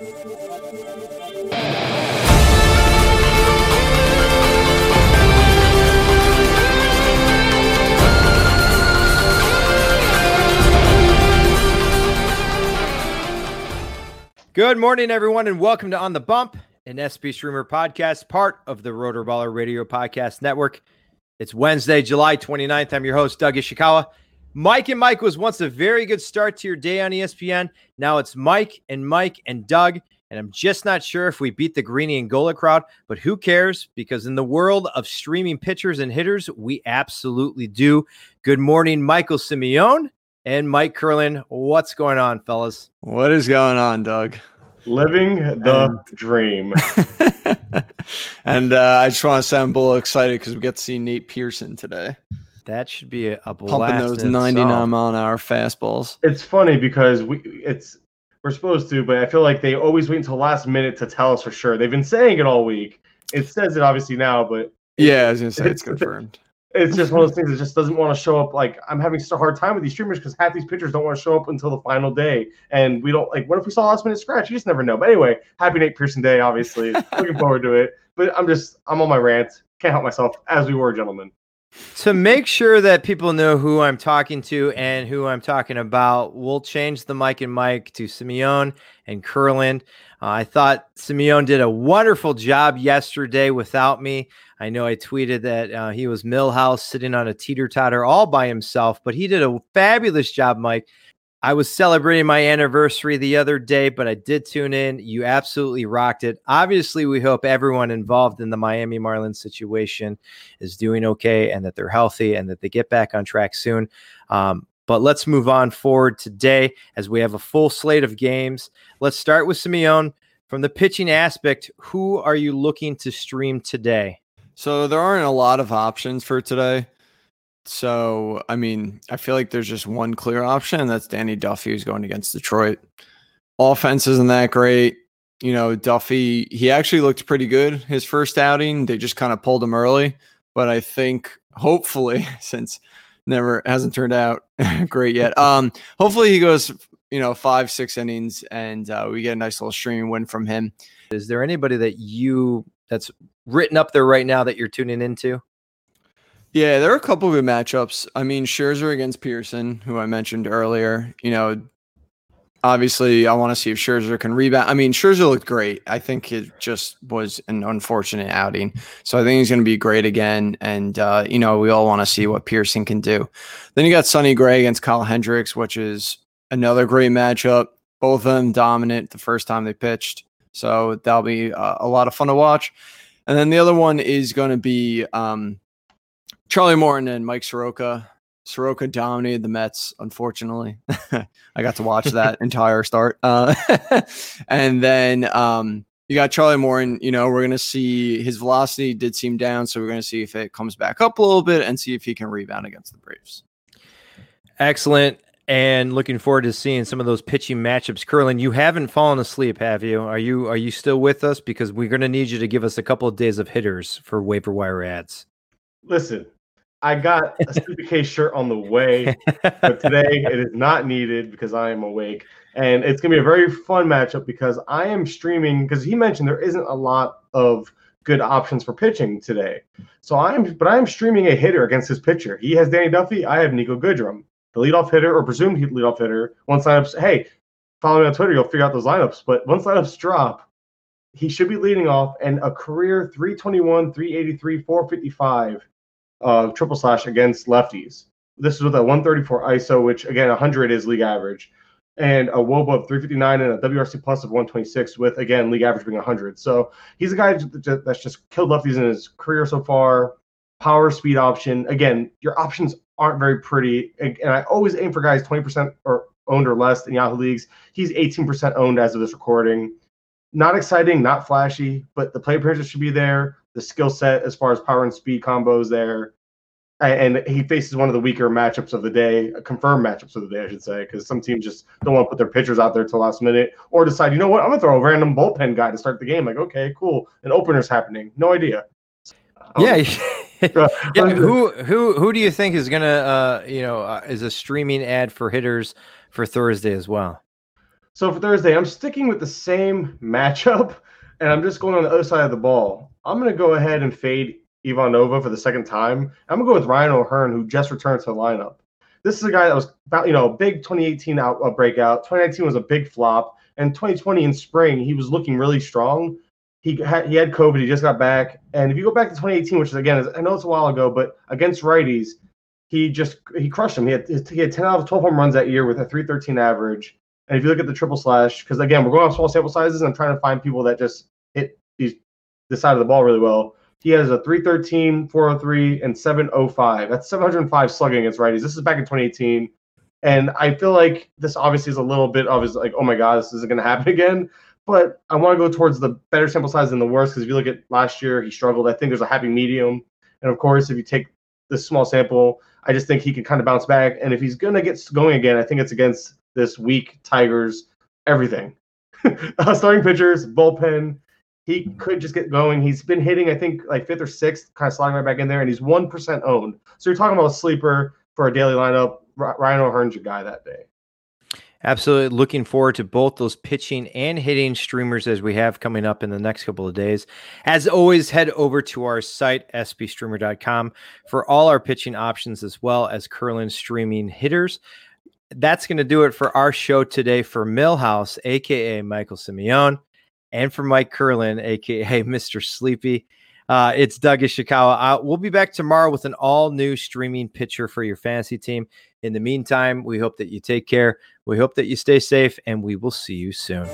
Good morning, everyone, and welcome to On the Bump, an SB Streamer podcast, part of the RotoBaller Radio Podcast Network. It's Wednesday, July 29th. I'm your host, Doug Ishikawa. Mike and Mike was once a very good start to your day on ESPN. Now it's Mike and Mike and Doug. And I'm just not sure if we beat the Greeny and Golic crowd, but who cares? Because in the world of streaming pitchers and hitters, we absolutely do. Good morning, Michael Simeone and Mike Curlin. What's going on, fellas? What is going on, Doug? Living the and, dream. and uh, I just want to say I'm a little excited because we get to see Nate Pearson today. That should be a, a pumping those 99 mile an hour fastballs. It's funny because we it's we're supposed to, but I feel like they always wait until last minute to tell us for sure. They've been saying it all week. It says it obviously now, but yeah, I was gonna say it's, it's confirmed it's just one of those things that just doesn't want to show up. Like I'm having such a hard time with these streamers because half these pitchers don't want to show up until the final day, and we don't like. What if we saw last minute scratch? You just never know. But anyway, happy Nate Pearson Day, obviously. Looking forward to it. But I'm just I'm on my rant. Can't help myself, as we were, gentlemen. To make sure that people know who I'm talking to and who I'm talking about, we'll change the mic and Mike to Simeone and Curlin. Uh, I thought Simeone did a wonderful job yesterday without me. I know I tweeted that uh, he was Milhouse sitting on a teeter totter all by himself, but he did a fabulous job, Mike. I was celebrating my anniversary the other day, but I did tune in. You absolutely rocked it. Obviously, we hope everyone involved in the Miami Marlins situation is doing okay and that they're healthy and that they get back on track soon. Um, but let's move on forward today as we have a full slate of games. Let's start with Simeone. From the pitching aspect, who are you looking to stream today? So there aren't a lot of options for today. So, I mean, I feel like there's just one clear option, and that's Danny Duffy who's going against Detroit. Offense isn't that great. You know, Duffy, he actually looked pretty good his first outing. They just kind of pulled him early. But I think hopefully, since never hasn't turned out great yet. Um, hopefully he goes, you know, five, six innings, and uh, we get a nice little streaming win from him. Is there anybody that you that's written up there right now that you're tuning into? Yeah, there are a couple of good matchups. I mean, Scherzer against Pearson, who I mentioned earlier. You know, obviously, I want to see if Scherzer can rebound. I mean, Scherzer looked great. I think it just was an unfortunate outing. So I think he's going to be great again. And, uh, you know, we all want to see what Pearson can do. Then you got Sonny Gray against Kyle Hendricks, which is another great matchup. Both of them dominant the first time they pitched. So that'll be uh, a lot of fun to watch. And then the other one is going to be um, Charlie Morton and Mike Soroka. Soroka dominated the Mets, unfortunately. I got to watch that entire start. Uh, and then um, you got Charlie Morton. You know, we're going to see his velocity did seem down. So we're going to see if it comes back up a little bit and see if he can rebound against the Braves. Excellent. And looking forward to seeing some of those pitching matchups. Curlin, you haven't fallen asleep, have you? Are you are you still with us? Because we're going to need you to give us a couple of days of hitters for waiver wire ads. Listen, I got a Sleepy K shirt on the way, but today it is not needed because I am awake. And it's going to be a very fun matchup because I am streaming because he mentioned there isn't a lot of good options for pitching today. So I'm, but I am streaming a hitter against his pitcher. He has Danny Duffy. I have Niko Goodrum, the leadoff hitter or presumed leadoff hitter. Once lineups, hey, follow me on Twitter, you'll figure out those lineups. But once lineups drop, he should be leading off and a career 321, 383, 455 uh, triple slash against lefties. This is with a 134 ISO, which again 100 is league average, and a WOBA of 359 and a WRC plus of 126, with again league average being 100. So he's a guy that's just killed lefties in his career so far. Power speed option. Again, your options aren't very pretty, and I always aim for guys 20% or owned or less in Yahoo leagues. He's 18% owned as of this recording. Not exciting, not flashy, but the play appearances should be there the skill set as far as power and speed combos there. And he faces one of the weaker matchups of the day, confirmed matchups of the day, I should say, because some teams just don't want to put their pitchers out there till last minute or decide, you know what, I'm gonna throw a random bullpen guy to start the game. Like, okay, cool, an opener's happening. No idea. Yeah. yeah. Who who who do you think is gonna uh you know uh, is a streaming ad for hitters for Thursday as well? So for Thursday, I'm sticking with the same matchup, and I'm just going on the other side of the ball. I'm going to go ahead and fade Ivan Nova for the second time. I'm going to go with Ryan O'Hearn, who just returned to the lineup. This is a guy that was, about, you know, big 2018 out, uh, breakout. 2019 was a big flop, and 2020 in spring he was looking really strong. He had he had COVID. He just got back, and if you go back to 2018, which is again, I know it's a while ago, but against righties, he just he crushed them. He had he had 10 out of 12 home runs that year with a 313 average. And if you look at the triple slash, because again, we're going off small sample sizes, and I'm trying to find people that just hit these this side of the ball really well. He has a 313, 403, and 705. That's 705 slugging against righties. This is back in 2018. And I feel like this obviously is a little bit of his like, oh my God, this isn't going to happen again. But I want to go towards the better sample size than the worst because if you look at last year, he struggled. I think there's a happy medium. And of course, if you take this small sample, I just think he can kind of bounce back. And if he's going to get going again, I think it's against this week Tigers, everything. uh, starting pitchers, bullpen, he could just get going. He's been hitting, I think, like fifth or sixth, kind of sliding right back in there, and he's one percent owned. So you're talking about a sleeper for a daily lineup. Ryan O'Hearn's your guy that day. Absolutely. Looking forward to both those pitching and hitting streamers as we have coming up in the next couple of days. As always, head over to our site, sbstreamer.com, for all our pitching options as well as curling streaming hitters. That's going to do it for our show today for Milhouse, aka Michael Simeone and for Mike Curlin, aka Mr. Sleepy. Uh, it's Doug Ishikawa. Uh, we'll be back tomorrow with an all new streaming picture for your fantasy team. In the meantime, we hope that you take care. We hope that you stay safe, and we will see you soon.